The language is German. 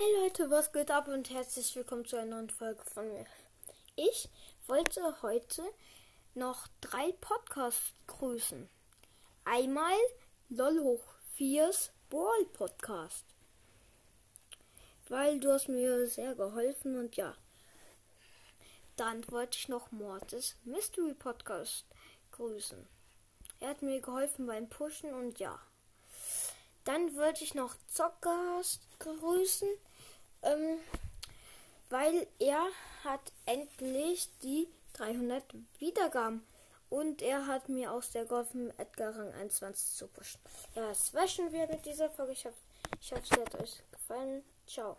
Hey Leute, was geht ab und herzlich willkommen zu einer neuen Folge von mir. Ich wollte heute noch drei Podcasts grüßen. Einmal LOL hoch 4's Ball Podcast. Weil du hast mir sehr geholfen und ja. Dann wollte ich noch Mortis Mystery Podcast grüßen. Er hat mir geholfen beim Pushen und ja. Dann wollte ich noch Zockers grüßen, ähm, weil er hat endlich die 300 Wiedergaben und er hat mir aus der geholfen, Edgar Rang 21 zu pushen. Ja, das wäschen wir mit dieser Folge. Ich hoffe, ich hoffe, es hat euch gefallen. Ciao.